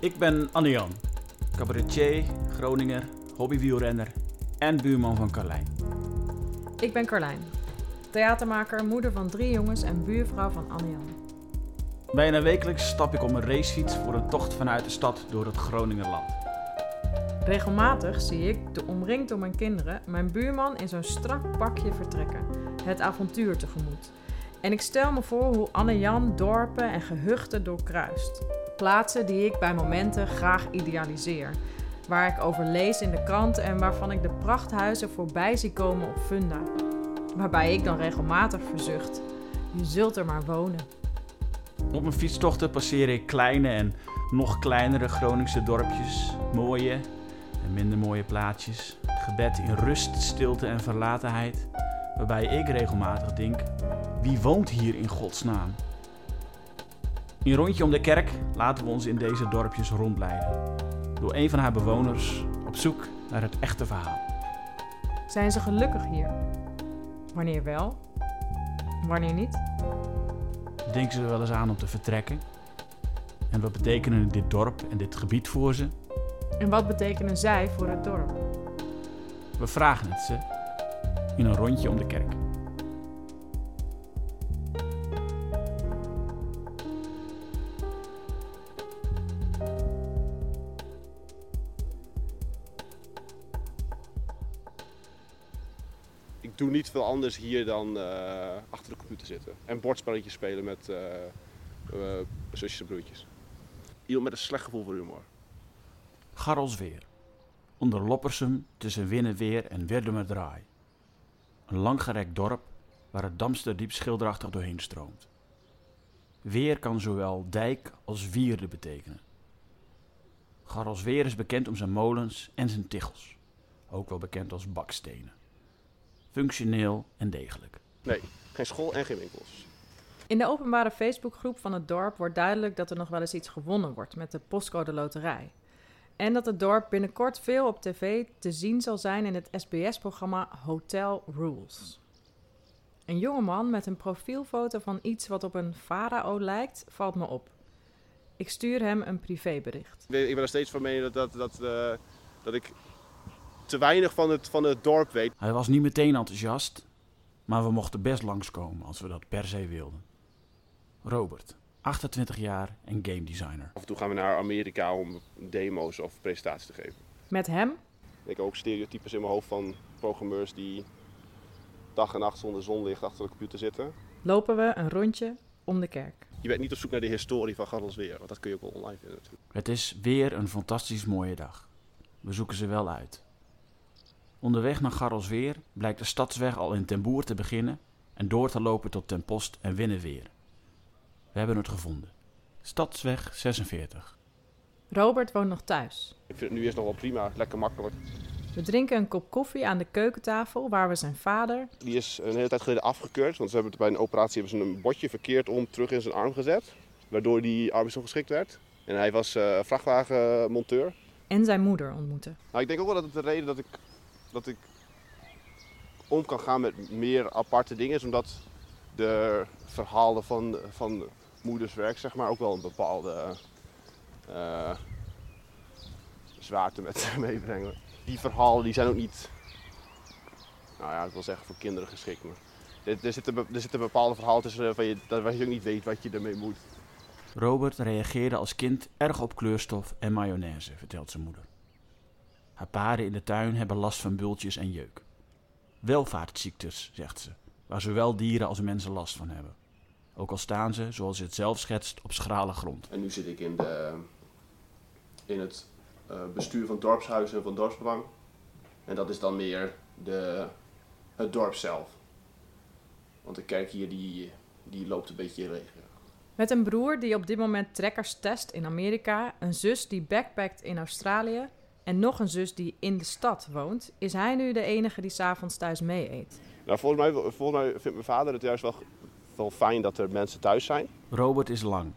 Ik ben Anne-Jan, cabaretier, Groninger, hobbywielrenner en buurman van Carlijn. Ik ben Carlijn, theatermaker, moeder van drie jongens en buurvrouw van Anne-Jan. Bijna wekelijks stap ik op een racefiets voor een tocht vanuit de stad door het Groningerland. Regelmatig zie ik, de omringd door mijn kinderen, mijn buurman in zo'n strak pakje vertrekken, het avontuur tegemoet. En ik stel me voor hoe Anne-Jan dorpen en gehuchten doorkruist. Plaatsen die ik bij momenten graag idealiseer. Waar ik over lees in de krant en waarvan ik de prachthuizen voorbij zie komen op Funda. Waarbij ik dan regelmatig verzucht: je zult er maar wonen. Op mijn fietstochten passeer ik kleine en nog kleinere Groningse dorpjes, mooie en minder mooie plaatsjes, gebed in rust, stilte en verlatenheid, waarbij ik regelmatig denk: wie woont hier in godsnaam? In rondje om de kerk laten we ons in deze dorpjes rondleiden. Door een van haar bewoners op zoek naar het echte verhaal. Zijn ze gelukkig hier? Wanneer wel? Wanneer niet? Denken ze er wel eens aan om te vertrekken? En wat betekenen dit dorp en dit gebied voor ze? En wat betekenen zij voor het dorp? We vragen het ze in een rondje om de kerk. Niet veel anders hier dan eh, achter de computer zitten. En bordspelletjes spelen met eh, eh, zusjes en broertjes. Iemand met een slecht gevoel voor humor. Garrelsweer. Onder Loppersum tussen Winnenweer en Werdumerdraai. Een langgerekt dorp waar het Damsterdiep schilderachtig doorheen stroomt. Weer kan zowel dijk als wierde betekenen. Garrelsweer is bekend om zijn molens en zijn tichels. Ook wel bekend als bakstenen. Functioneel en degelijk. Nee, geen school en geen winkels. In de openbare Facebookgroep van het dorp wordt duidelijk dat er nog wel eens iets gewonnen wordt met de postcode loterij. En dat het dorp binnenkort veel op tv te zien zal zijn in het SBS-programma Hotel Rules. Een jongeman met een profielfoto van iets wat op een farao lijkt, valt me op. Ik stuur hem een privébericht. Ik ben er steeds van mening dat, dat, dat, eh, dat ik te weinig van het, van het dorp weet. Hij was niet meteen enthousiast, maar we mochten best langskomen als we dat per se wilden. Robert, 28 jaar en game designer. Af en toe gaan we naar Amerika om demo's of presentaties te geven. Met hem Ik heb ook stereotypes in mijn hoofd van programmeurs die dag en nacht zonder zonlicht achter de computer zitten. lopen we een rondje om de kerk. Je bent niet op zoek naar de historie van Garrelsweer, want dat kun je ook wel online vinden natuurlijk. Het is weer een fantastisch mooie dag. We zoeken ze wel uit. Onderweg naar Garrelsweer blijkt de stadsweg al in Ten Boer te beginnen en door te lopen tot Ten Post en Winnenweer. We hebben het gevonden. Stadsweg 46. Robert woont nog thuis. Ik vind het nu eerst nog wel prima, lekker makkelijk. We drinken een kop koffie aan de keukentafel waar we zijn vader, Die is een hele tijd geleden afgekeurd, want ze hebben het bij een operatie hebben ze een botje verkeerd om terug in zijn arm gezet. Waardoor die arbeidsongeschikt werd. En hij was eh, vrachtwagenmonteur. en zijn moeder ontmoeten. Nou, ik denk ook wel dat het de reden dat ik, dat ik om kan gaan met meer aparte dingen is omdat de verhalen van, van moeders werk zeg maar, ook wel een bepaalde eh, zwaarte met zich meebrengen. Die verhalen die zijn ook niet, nou ja, ik wil zeggen voor kinderen geschikt. Maar er, zit een, be- er zit een bepaalde verhaal tussen waarvan je, dat- waar je ook niet weet wat je ermee moet. Robert reageerde als kind erg op kleurstof en mayonaise, vertelt zijn moeder. Haar paarden in de tuin hebben last van bultjes en jeuk. Welvaartsziektes, zegt ze, waar zowel dieren als mensen last van hebben. Ook al staan ze, zoals ze het zelf schetst, op schrale grond. En nu zit ik in, de, in het eh, bestuur van dorpshuizen en van dorpsbelang. En dat is dan meer de, het dorp zelf. Want de kerk hier die, die loopt een beetje leeg. ja. Met een broer die op dit moment trekkers test in Amerika, een zus die backpackt in Australië en nog een zus die in de stad woont, is hij nu de enige die s'avonds thuis mee eet. Nou, volgens, mij, volgens mij vindt mijn vader het juist wel, wel fijn dat er mensen thuis zijn. Robert is lang.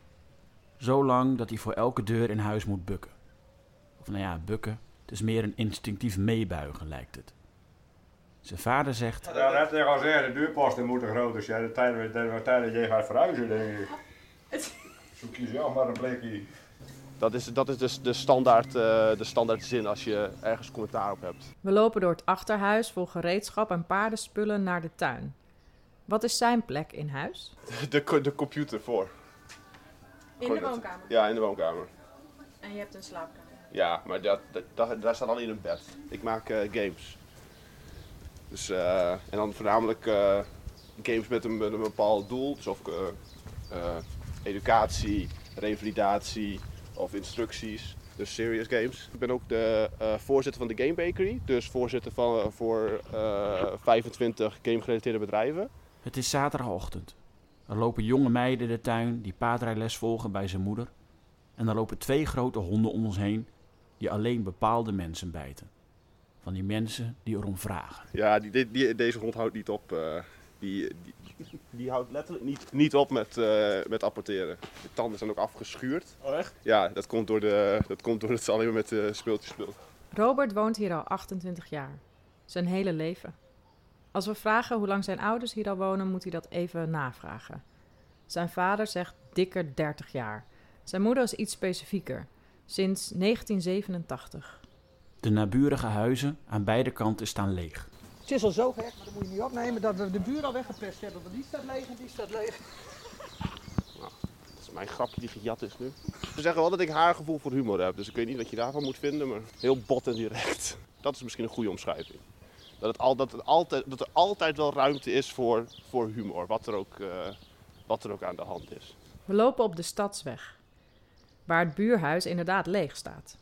Zo lang dat hij voor elke deur in huis moet bukken. Of nou ja, bukken. Het is meer een instinctief meebuigen, lijkt het. Zijn vader zegt: Ja, net tegen al zeggen, de deurposten moeten groter zijn. De tijd, de tijd dat je gaat verhuizen, denk ik. Zoek je zelf maar een plekje. Dat is, dat is dus de standaard, eh, de standaard zin als je ergens commentaar op hebt. We lopen door het achterhuis vol gereedschap en paardenspullen naar de tuin. Wat is zijn plek in huis? De, de computer voor. In de dat. woonkamer. Ja, in de woonkamer. En je hebt een slaapkamer. Ja, maar dat, dat, dat- daar staat al in een bed. Ik maak eh, games. Dus, eh, en dan voornamelijk eh, games met een, met een bepaald doel. Dus of eh, eh, educatie, revalidatie of instructies. Dus serious games. Ik ben ook de eh, voorzitter van de Game Bakery. Dus voorzitter van, eh, voor eh 25 game-gerelateerde bedrijven. Het is zaterdagochtend. Er lopen jonge meiden de tuin die paardrijles volgen bij zijn moeder. En er lopen twee grote honden om ons heen die alleen bepaalde mensen bijten. Van die mensen die erom vragen. Ja, die, die, die- deze hond houdt niet op. eh, die, die, die houdt letterlijk niet, niet op met, eh, met apporteren. De tanden zijn ook afgeschuurd. Oh echt? Ja, dat komt door, de, dat komt door het ze alleen maar met uh, speeltjes speelt. Robert woont hier al 28 jaar. Zijn hele leven. Als we vragen hoe lang zijn ouders hier al wonen, moet hij dat even navragen. Zijn vader zegt dikker 30 jaar. Zijn moeder is iets specifieker. Sinds 1987. De naburige huizen aan beide kanten staan leeg. Het is al zo gek, maar dat moet je niet opnemen, dat we de buur al weggepest hebben. Want die staat leeg en die staat leeg. Dat is mijn grapje die gejat is nu. Ze zeggen wel dat ik haar gevoel voor humor heb. Dus ik weet niet wat je daarvan moet vinden, maar heel bot en direct. Dat is misschien een goede omschrijving. Dat, het al, dat, het altijd, dat er altijd wel ruimte is voor, voor humor, wat er, ook, eh, wat er ook aan de hand is. We lopen op de stadsweg, waar het buurhuis inderdaad leeg staat.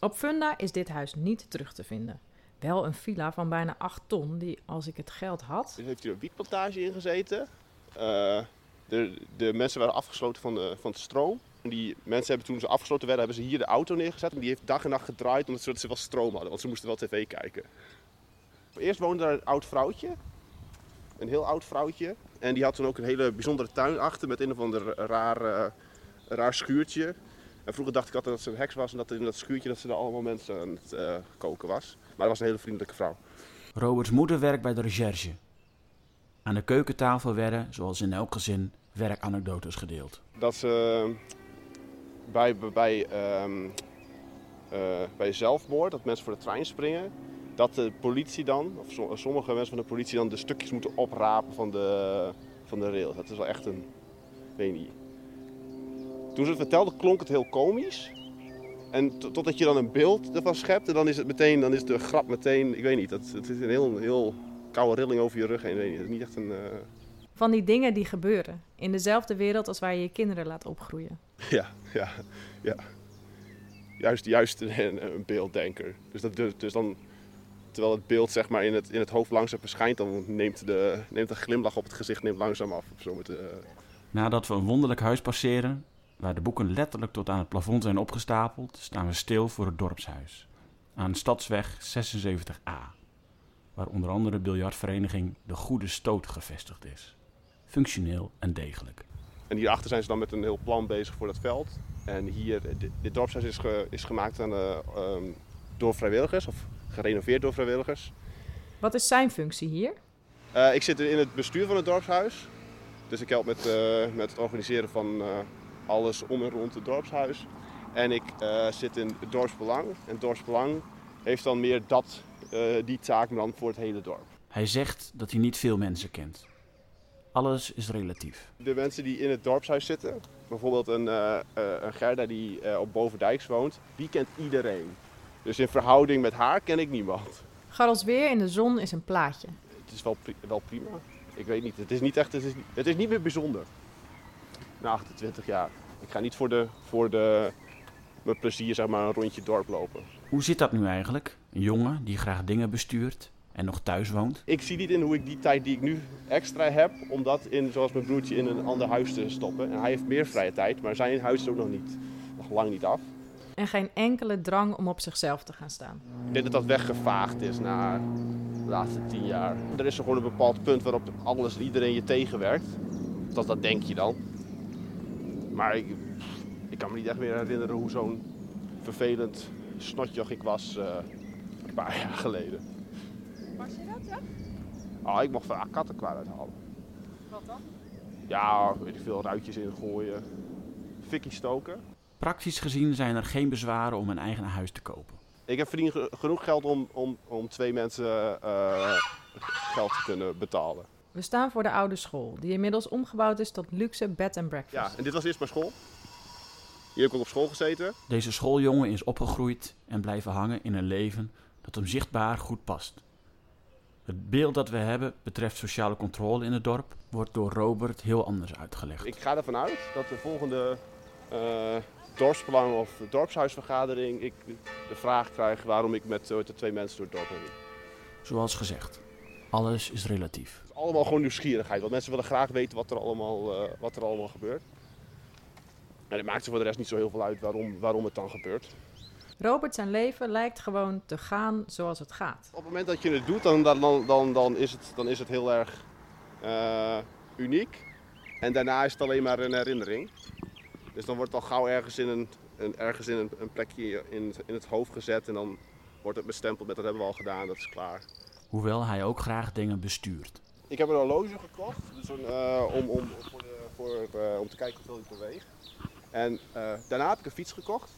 Op Funda is dit huis niet terug te vinden. Wel een villa van bijna 8 ton, die als ik het geld had. Er heeft hier een wietplantage in gezeten. Eh, de, de mensen waren afgesloten van, de, van het stroom. En die mensen hebben toen ze afgesloten werden, hebben ze hier de auto neergezet. En die heeft dag en nacht gedraaid omdat ze, ze wel stroom hadden. Want ze moesten wel tv kijken. Eerst woonde daar een oud vrouwtje. Een heel oud vrouwtje. En die had toen ook een hele bijzondere tuin achter met een of ander raar, eh, raar schuurtje. En vroeger dacht ik altijd dat ze een heks was en dat in dat schuurtje dat ze daar allemaal mensen aan het eh, koken was. Maar dat was een hele vriendelijke vrouw. Roberts moeder werkt bij de recherche. Aan de keukentafel werden, zoals in elk gezin, werkanekdotes gedeeld. dat ze bij, bij, ehm, eh, bij zelfmoord, dat mensen voor de trein springen, dat de politie dan, of so- sommige mensen van de politie dan de stukjes moeten oprapen van de, van de rails. Dat is wel echt een, weet niet. Toen ze het vertelde klonk het heel komisch. En to- totdat je dan een beeld ervan schept, en dan is het meteen, dan is de grap meteen, ik weet niet, dat, het is een heel, heel koude rilling over je rug heen. Ik weet niet, het is niet echt een, eh, Van die dingen die gebeuren. In dezelfde wereld als waar je je kinderen laat opgroeien. Ja, ja, ja. Juist, juist een, een beelddenker. Dus, dat, dus, dus dan, terwijl het beeld zeg maar in het, in het hoofd langzaam verschijnt, dan neemt de, neemt de glimlach op het gezicht neemt langzaam af. Of zo met de, Nadat we een wonderlijk huis passeren, waar de boeken letterlijk tot aan het plafond zijn opgestapeld, staan we stil voor het dorpshuis. Aan Stadsweg 76a, waar onder andere biljartvereniging De Goede Stoot gevestigd is. Functioneel en degelijk. en hierachter zijn ze dan met een heel plan bezig voor dat veld. En hier, dit, dit dorpshuis is, ge- is gemaakt aan de, ehm, door vrijwilligers, of gerenoveerd door vrijwilligers. Wat is zijn functie hier? Eh, ik zit in het bestuur van het dorpshuis. Dus ik help met, eh, met het organiseren van eh, alles om en rond het dorpshuis. En ik eh, zit in het dorpsbelang. En het dorpsbelang heeft dan meer dat, eh, die taak dan voor het hele dorp. Hij zegt dat hij niet veel mensen kent. Alles is relatief. De mensen die in het dorpshuis zitten, bijvoorbeeld een, eh, eh, een Gerda die eh, op Bovendijks woont, die kent iedereen. Dus in verhouding met haar ken ik niemand. Garrelsweer in de zon is een plaatje. Het is wel, pri- wel prima. Ik weet niet, het is niet echt, het is, het is niet meer bijzonder. Na 28 jaar. Ik ga niet voor de, voor de, mijn plezier zeg maar een rondje dorp lopen. Hoe zit dat nu eigenlijk? Een jongen die graag dingen bestuurt en nog thuis woont? Ik zie niet in hoe ik die tijd die ik nu extra heb, om dat in, zoals mijn broertje, in een ander huis te stoppen. En hij heeft meer vrije tijd, maar zijn huis is ook nog niet, nog lang niet af. En geen enkele drang om op zichzelf te gaan staan. Ik denk dat dat weggevaagd is na de laatste tien jaar. Er is er gewoon een bepaald punt waarop alles en iedereen je tegenwerkt. Dat, dat denk je dan. Maar ik, ik kan me niet echt meer herinneren hoe zo'n vervelend snotjoch ik was eh, een paar jaar geleden. Was je dat, ja? Ah, ik mocht vaak kattenkwaad uithalen. Wat dan? Ja, weet ik veel, ruitjes ingooien. Fikkie stoken. Praktisch gezien zijn er geen bezwaren om een eigen huis te kopen. Ik heb verdien ge- genoeg geld om, om, om twee mensen eh, geld te kunnen betalen. We staan voor de oude school, die inmiddels omgebouwd is tot luxe bed and breakfast. Ja, en dit was eerst mijn school. Hier heb ik ook op school gezeten. Deze schooljongen is opgegroeid en blijven hangen in een leven dat hem zichtbaar goed past. Het beeld dat we hebben betreft sociale controle in het dorp wordt door Robert heel anders uitgelegd. Ik ga ervan uit dat de volgende eh dorpsbelang of dorpshuisvergadering ik de vraag krijg waarom ik met eh, de twee mensen door het dorp heen. Zoals gezegd, alles is relatief. Het is allemaal gewoon nieuwsgierigheid, want mensen willen graag weten wat er allemaal, eh, wat er allemaal gebeurt. En het maakt ze voor de rest niet zo heel veel uit waarom, waarom het dan gebeurt. Robert zijn leven lijkt gewoon te gaan zoals het gaat. Op het moment dat je het doet, dan, dan, dan, dan, is, het, dan is het heel erg eh, uniek. En daarna is het alleen maar een herinnering. Dus dan wordt het al gauw ergens in een, een, ergens in een, een plekje in, het- in het hoofd gezet. En dan wordt het bestempeld met dat hebben we al gedaan, dat is klaar. Hoewel hij ook graag dingen bestuurt. Ik heb een horloge gekocht dus eh, om, om, voor de, voor, eh, om te kijken hoeveel ik beweeg. En eh, daarna heb ik een fiets gekocht,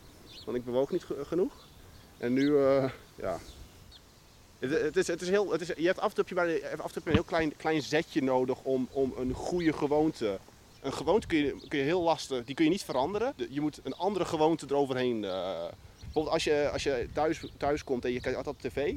want ik bewoog niet ge- genoeg. En nu, ja. Het, het is, het is heel, het is, je hebt af en toe, een heel klein, klein zetje nodig om, om een goede gewoonte. Een gewoonte kun je, kun je heel lastig, die kun je niet veranderen. De- Je moet een andere gewoonte eroverheen. eh bijvoorbeeld als je, als je thuis, thuis komt en je kijkt altijd op tv,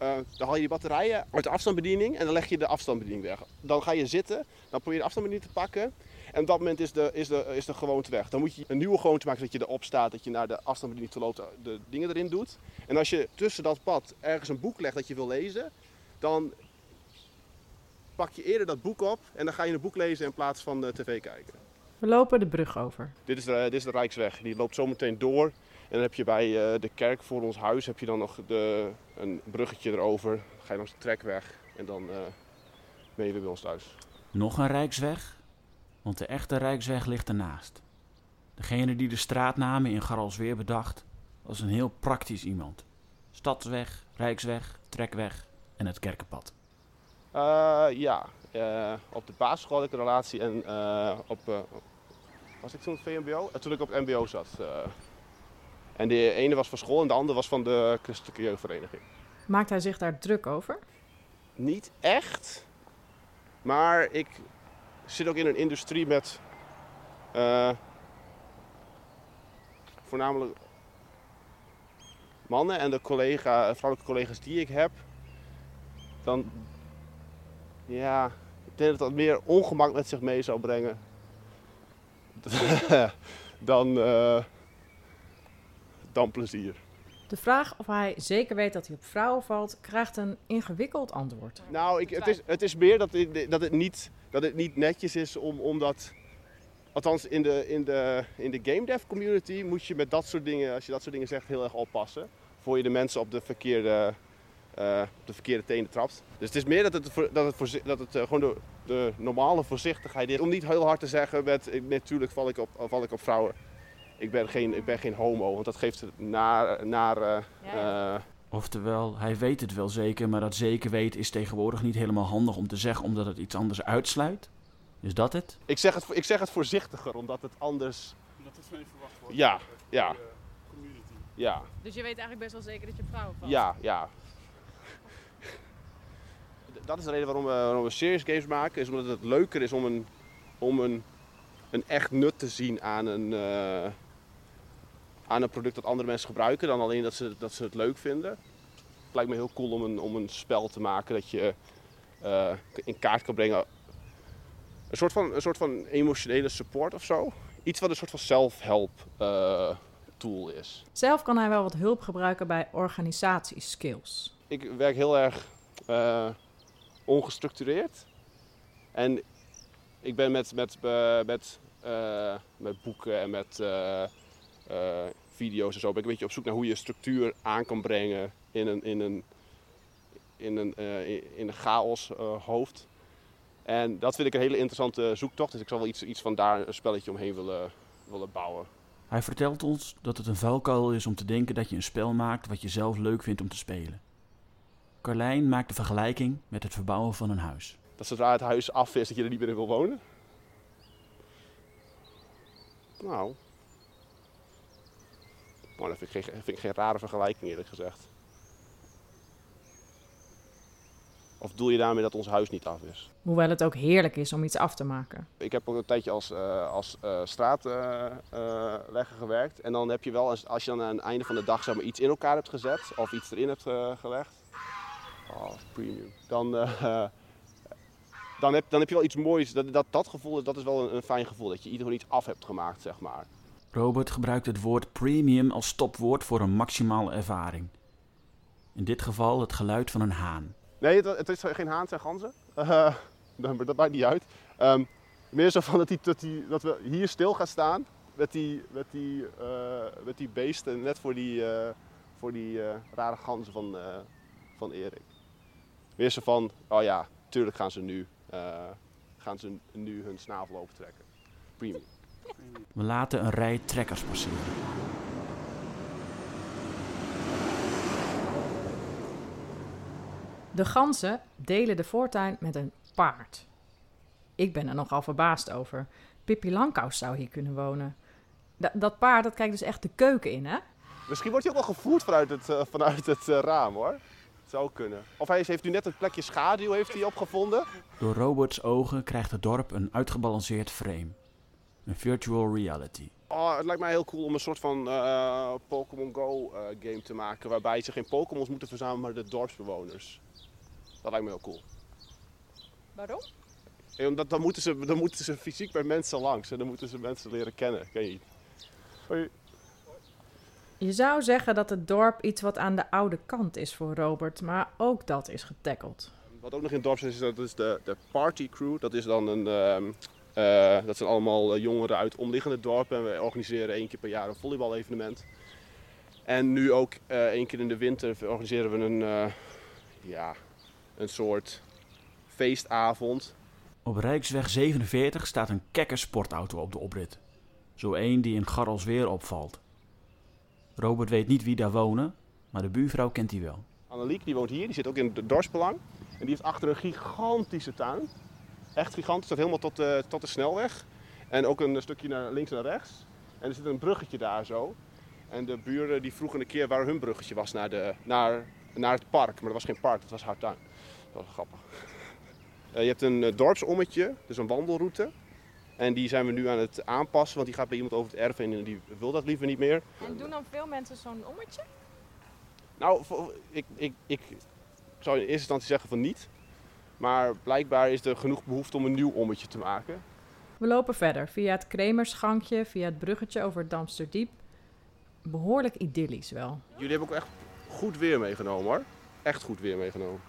eh, dan haal je die batterijen uit de afstandsbediening en dan leg je de afstandsbediening weg. Dan ga je zitten, dan probeer je de afstandsbediening te pakken. En op dat moment is de, is, de, is de gewoonte weg. Dan moet je een nieuwe gewoonte maken dat je erop staat, dat je naar de afstandsbediening toe loopt, de dingen erin doet. En als je tussen dat pad ergens een boek legt dat je wil lezen, dan pak je eerder dat boek op en dan ga je een boek lezen in plaats van de tv kijken. We lopen de brug over. Dit is, de, dit is de Rijksweg. Die loopt zo meteen door. En dan heb je bij eh, de kerk voor ons huis heb je dan nog de, een bruggetje erover. Dan ga je langs de trekweg en dan eh, ben je weer bij ons thuis. Nog een Rijksweg? Want de echte Rijksweg ligt ernaast. Degene die de straatnamen in Garalsweer bedacht, was een heel praktisch iemand. Stadsweg, Rijksweg, Trekweg en het Kerkenpad. Eh, ja, op de basisschool had ik een relatie en op... was ik toen op het VMBO? Toen ik op het MBO zat. Eh. en de ene was van school en de andere was van de christelijke jeugdvereniging. Maakt hij zich daar druk over? Niet echt. Maar ik zit ook in een industrie met eh, voornamelijk mannen en de collega, vrouwelijke collega's die ik heb. Dan ja, ik denk dat dat meer ongemak met zich mee zou brengen. dan, eh, dan plezier. De vraag of hij zeker weet dat hij op vrouwen valt, krijgt een ingewikkeld antwoord. Nou, ik, het, is, het is meer dat het, dat het, niet, dat het niet netjes is om, omdat... Althans, in de, in, de, in de game dev community moet je met dat soort dingen, als je dat soort dingen zegt, heel erg oppassen. Voor je de mensen op de verkeerde, eh, op de verkeerde tenen trapt. Dus het is meer dat het, dat het, dat het eh, gewoon de, de normale voorzichtigheid is. Om niet heel hard te zeggen met, natuurlijk val ik op, val ik op vrouwen. Ik ben, geen, ik ben geen homo, want dat geeft naar, naar eh, eh, Oftewel, hij weet het wel zeker, maar dat zeker weten is tegenwoordig niet helemaal handig om te zeggen omdat het iets anders uitsluit. Is dat het? ik, zeg het, ik zeg het voorzichtiger, omdat het anders... Dat het van je verwacht wordt. Ja, ja. community. Ja, Dus je weet eigenlijk best wel zeker dat je vrouwen valt? ja, ja. Dat is de reden waarom we, waarom we serious games maken. Is omdat het leuker is om een, om een, een echt nut te zien aan een, eh, aan een product dat andere mensen gebruiken. Dan alleen dat ze, dat ze het leuk vinden. Het lijkt me heel cool om een, om een spel te maken dat je eh, in kaart kan brengen. Een soort, van, een soort van emotionele support of zo. Iets wat een soort van self-help eh, tool is. Zelf kan hij wel wat hulp gebruiken bij organisatieskills. ik werk heel erg eh, ongestructureerd. En ik ben met, met, met, met boeken en met video's en zo ben ik een beetje op zoek naar hoe je structuur aan kan brengen in een, in een, in een, eh, in een chaos eh, hoofd. En dat vind ik een hele interessante zoektocht. Dus ik zal wel iets, iets van daar een spelletje omheen willen, willen bouwen. Hij vertelt ons dat het een vuilkuil is om te denken dat je een spel maakt wat je zelf leuk vindt om te spelen. Carlijn maakt de vergelijking met het verbouwen van een huis. Dat zodra het huis af is, dat je er niet meer in wil wonen? Nou, Maar dat vind ik, geen, vind ik geen rare vergelijking eerlijk gezegd. Of bedoel je daarmee dat ons huis niet af is? Hoewel het ook heerlijk is om iets af te maken. Ik heb ook een tijdje als, eh, als eh, straatlegger gewerkt. En dan heb je wel, als, je dan aan het einde van de dag zeg maar, iets in elkaar hebt gezet of iets erin hebt eh, gelegd. Oh, premium. Dan, eh, dan, heb, dan heb je wel iets moois. Dat, dat, dat gevoel dat is wel een, een fijn gevoel. Dat je ieder iets af hebt gemaakt, zeg maar. Robert gebruikt het woord premium als stopwoord voor een maximale ervaring. In dit geval het geluid van een haan. Nee, het, is geen haan, het zijn ganzen. Eh, dat, maakt niet uit. Ehm, meer zo van dat, die, dat, we hier stil gaan staan met die, met die, eh, die beesten, net voor die, eh, voor die rare ganzen van, van Erik. Meer zo van, oh ja, tuurlijk gaan ze nu, gaan ze nu hun snavel opentrekken. Premium. We laten een rij trekkers passeren. De ganzen delen de voortuin met een paard. Ik ben er nogal verbaasd over. Pippi Langkous zou hier kunnen wonen. Da- dat paard dat kijkt dus echt de keuken in, hè? Misschien wordt hij ook wel gevoerd vanuit het, eh, vanuit het eh, raam hoor. Het zou kunnen. Of hij heeft nu net een plekje schaduw heeft hij opgevonden. Door Roberts ogen krijgt het dorp een uitgebalanceerd frame. Een virtual reality. Oh, het lijkt mij heel cool om een soort van eh, Pokémon Go eh, game te maken. Waarbij ze geen Pokémons moeten verzamelen, maar de dorpsbewoners. Dat lijkt me heel cool. Waarom? En omdat dan moeten, ze, dan moeten ze fysiek bij mensen langs. En dan moeten ze mensen leren kennen. Ken je niet? Hoi. Je zou zeggen dat het dorp iets wat aan de oude kant is voor Robert, maar ook dat is getackeld. Wat ook nog in het dorp is, dat is de, de party crew. Dat is dan een... ehm, eh, dat zijn allemaal eh, jongeren uit omliggende dorpen. En we organiseren één keer per jaar een volleyballevenement. En nu ook eh, één keer in de winter organiseren we een, ja, een soort feestavond. Op Rijksweg 47 staat een kekke sportauto op de oprit. Zo één die in Garrelsweer opvalt. Robert weet niet wie daar wonen, maar de buurvrouw kent hij wel. Anneliek, die woont hier, die zit ook in het dorpsbelang. En die heeft achter een gigantische tuin. Echt gigantisch, dat helemaal tot de, tot de snelweg. En ook een stukje naar links en naar rechts. En er zit een bruggetje daar zo. En de buren die vroegen een keer waar hun bruggetje was naar, de, naar, naar het park. Maar dat was geen park, dat was haar tuin. Dat was grappig. Eh, je hebt een eh, dorpsommetje, dus een wandelroute. En die zijn we nu aan het aanpassen, want die gaat bij iemand over het erf heen en die wil dat liever niet meer. En doen dan veel mensen zo'n ommetje? Nou, ik, ik, ik zou in eerste instantie zeggen van niet. Maar blijkbaar is er genoeg behoefte om een nieuw ommetje te maken. We lopen verder via het Kremersgankje, via het bruggetje over het Damsterdiep. Behoorlijk idyllisch wel. Jullie hebben ook echt goed weer meegenomen hoor. Echt goed weer meegenomen.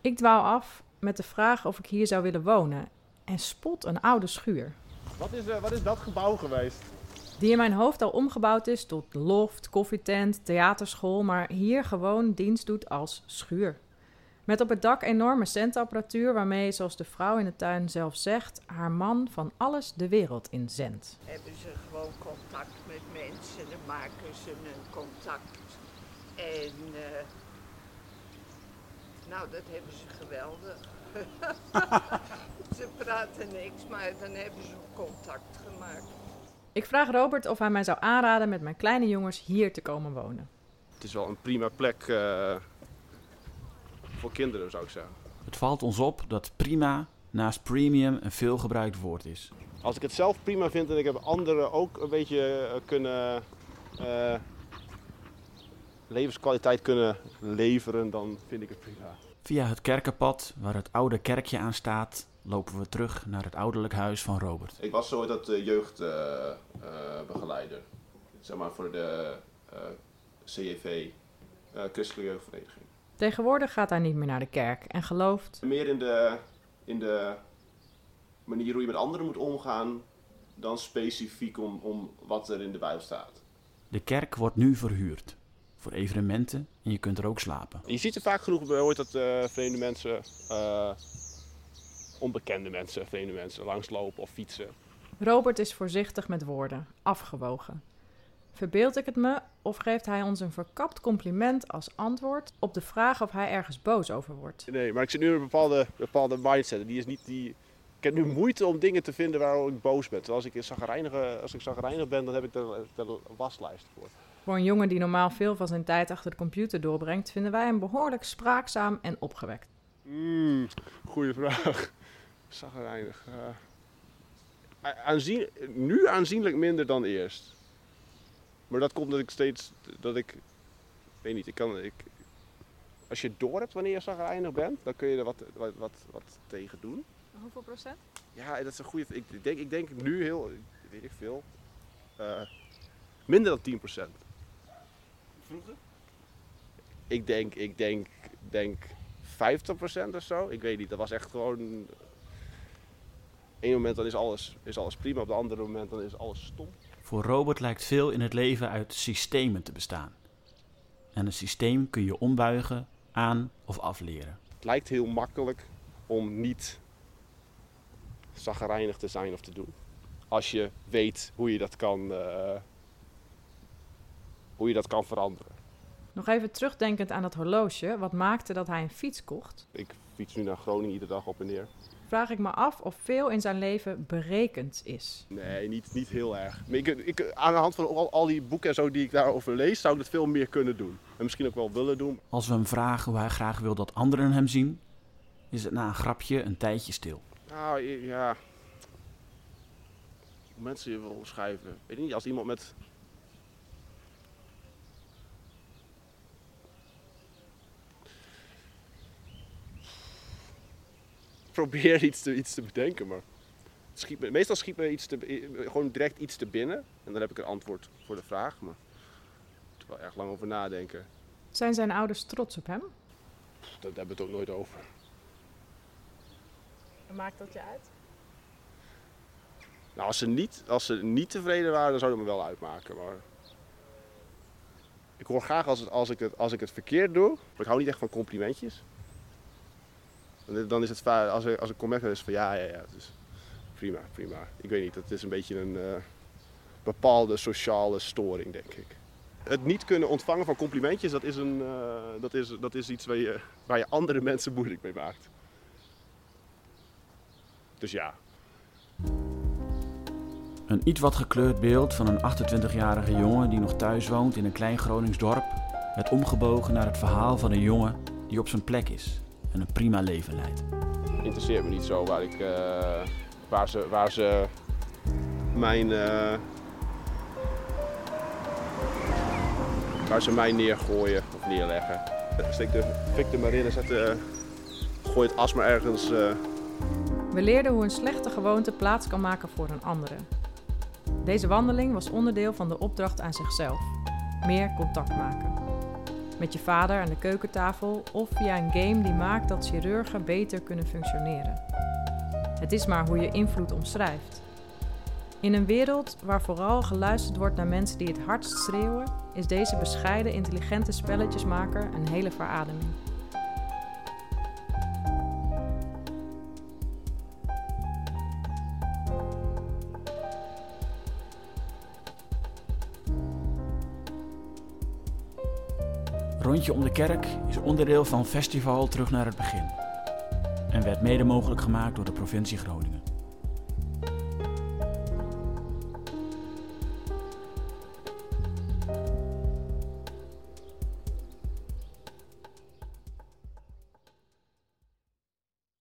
Ik dwaal af met de vraag of ik hier zou willen wonen en spot een oude schuur. Wat is, eh, wat is dat gebouw geweest? Die in mijn hoofd al omgebouwd is tot loft, koffietent, theaterschool, maar hier gewoon dienst doet als schuur. Met op het dak enorme centapparatuur waarmee, zoals de vrouw in de tuin zelf zegt, haar man van alles de wereld in zendt. hebben ze gewoon contact met mensen, dan maken ze een contact. En eh, nou, dat hebben ze geweldig. ze praten niks, maar dan hebben ze contact gemaakt. Ik vraag Robert of hij mij zou aanraden met mijn kleine jongens hier te komen wonen. Het is wel een prima plek eh, voor kinderen zou ik zeggen. Het valt ons op dat prima naast premium een veelgebruikt woord is. Als ik het zelf prima vind en ik heb anderen ook een beetje eh, kunnen eh, levenskwaliteit kunnen leveren, dan vind ik het prima. Via het kerkenpad, waar het oude kerkje aan staat, lopen we terug naar het ouderlijk huis van Robert. Ik was zo dat jeugdbegeleider, zeg maar voor de eh, CJV, eh, Christelijke Jeugdvereniging. Tegenwoordig gaat hij niet meer naar de kerk en gelooft Meer in de, in de manier hoe je met anderen moet omgaan, dan specifiek om, om wat er in de Bijbel staat. De kerk wordt nu verhuurd. Voor evenementen en je kunt er ook slapen. Je ziet er vaak genoeg bij hoort dat eh, vreemde mensen, eh, onbekende mensen, vreemde mensen langslopen of fietsen. Robert is voorzichtig met woorden, afgewogen. Verbeeld ik het me of geeft hij ons een verkapt compliment als antwoord op de vraag of hij ergens boos over wordt? Nee, maar ik zit nu in een bepaalde, bepaalde mindset. Die is niet die... Ik heb nu moeite om dingen te vinden waarom ik boos ben. Terwijl als ik zagrijnig, als ik zagrijnig ben, dan heb ik er de waslijst voor. Voor een jongen die normaal veel van zijn tijd achter de computer doorbrengt, vinden wij hem behoorlijk spraakzaam en opgewekt. Mm, goeie vraag. Zagrijnig. Uh, aanzien, nu aanzienlijk minder dan eerst. Maar dat komt dat ik steeds, dat ik, weet niet, ik kan, ik, als je door hebt wanneer je zagrijnig bent, dan kun je er wat, wat, wat, wat tegen doen. Hoeveel procent? Ja, dat is een goede, ik denk, ik denk nu heel, weet ik veel, uh, minder dan 10%. Vroeger? Ik denk, ik denk, denk 50% of zo. Ik weet niet, dat was echt gewoon. Eén moment dan is alles, is alles prima, op het andere moment dan is alles stom. Voor Robert lijkt veel in het leven uit systemen te bestaan. En een systeem kun je ombuigen, aan of afleren. Het lijkt heel makkelijk om niet zagrijnig te zijn of te doen. Als je weet hoe je dat kan, uh, hoe je dat kan veranderen. Nog even terugdenkend aan dat horloge, wat maakte dat hij een fiets kocht? Ik fiets nu naar Groningen iedere dag op en neer. Vraag ik me af of veel in zijn leven berekend is. Nee, niet, niet heel erg. Ik, ik, aan de hand van al, al, die boeken en zo die ik daarover lees, zou ik dat veel meer kunnen doen. En misschien ook wel willen doen. Als we hem vragen hoe hij graag wil dat anderen hem zien, is het na een grapje een tijdje stil. Nou ja. Hoe mensen je wil schrijven. Weet je niet, als iemand met probeer iets te, iets te bedenken, maar schiet me, meestal schiet me iets te, gewoon direct iets te binnen. En dan heb ik een antwoord voor de vraag, maar ik moet er wel erg lang over nadenken. Zijn zijn ouders trots op hem? Daar hebben we het ook nooit over. Maakt dat je uit? Nou, als ze, niet, als ze niet tevreden waren, dan zou het me wel uitmaken. Maar ik hoor graag als, het, als, ik het, als ik het verkeerd doe. Maar ik hou niet echt van complimentjes. Dan is het vaak, als ik, als ik comment is van ja, ja, ja, dus prima, prima. Ik weet niet, dat is een beetje een uh, bepaalde sociale storing, denk ik. Het niet kunnen ontvangen van complimentjes, dat is, een, uh, dat is, dat is iets waar je, andere mensen moeilijk mee maakt. Dus ja. Een iets wat gekleurd beeld van een 28-jarige jongen die nog thuis woont in een klein Gronings dorp, werd omgebogen naar het verhaal van een jongen die op zijn plek is en een prima leven leidt. Interesseert me niet zo waar, ik, uh, waar, ze, waar ze mijn. Uh, waar ze mij neergooien of neerleggen. Steek de fik er maar in en zet, uh, gooi het as maar ergens. We leerden hoe een slechte gewoonte plaats kan maken voor een andere. Deze wandeling was onderdeel van de opdracht aan zichzelf: meer contact maken met je vader aan de keukentafel of via een game die maakt dat chirurgen beter kunnen functioneren. Het is maar hoe je invloed omschrijft. In een wereld waar vooral geluisterd wordt naar mensen die het hardst schreeuwen, is deze bescheiden, intelligente spelletjesmaker een hele verademing. Rondje om de Kerk is onderdeel van Festival Terug naar het Begin en werd mede mogelijk gemaakt door de provincie Groningen.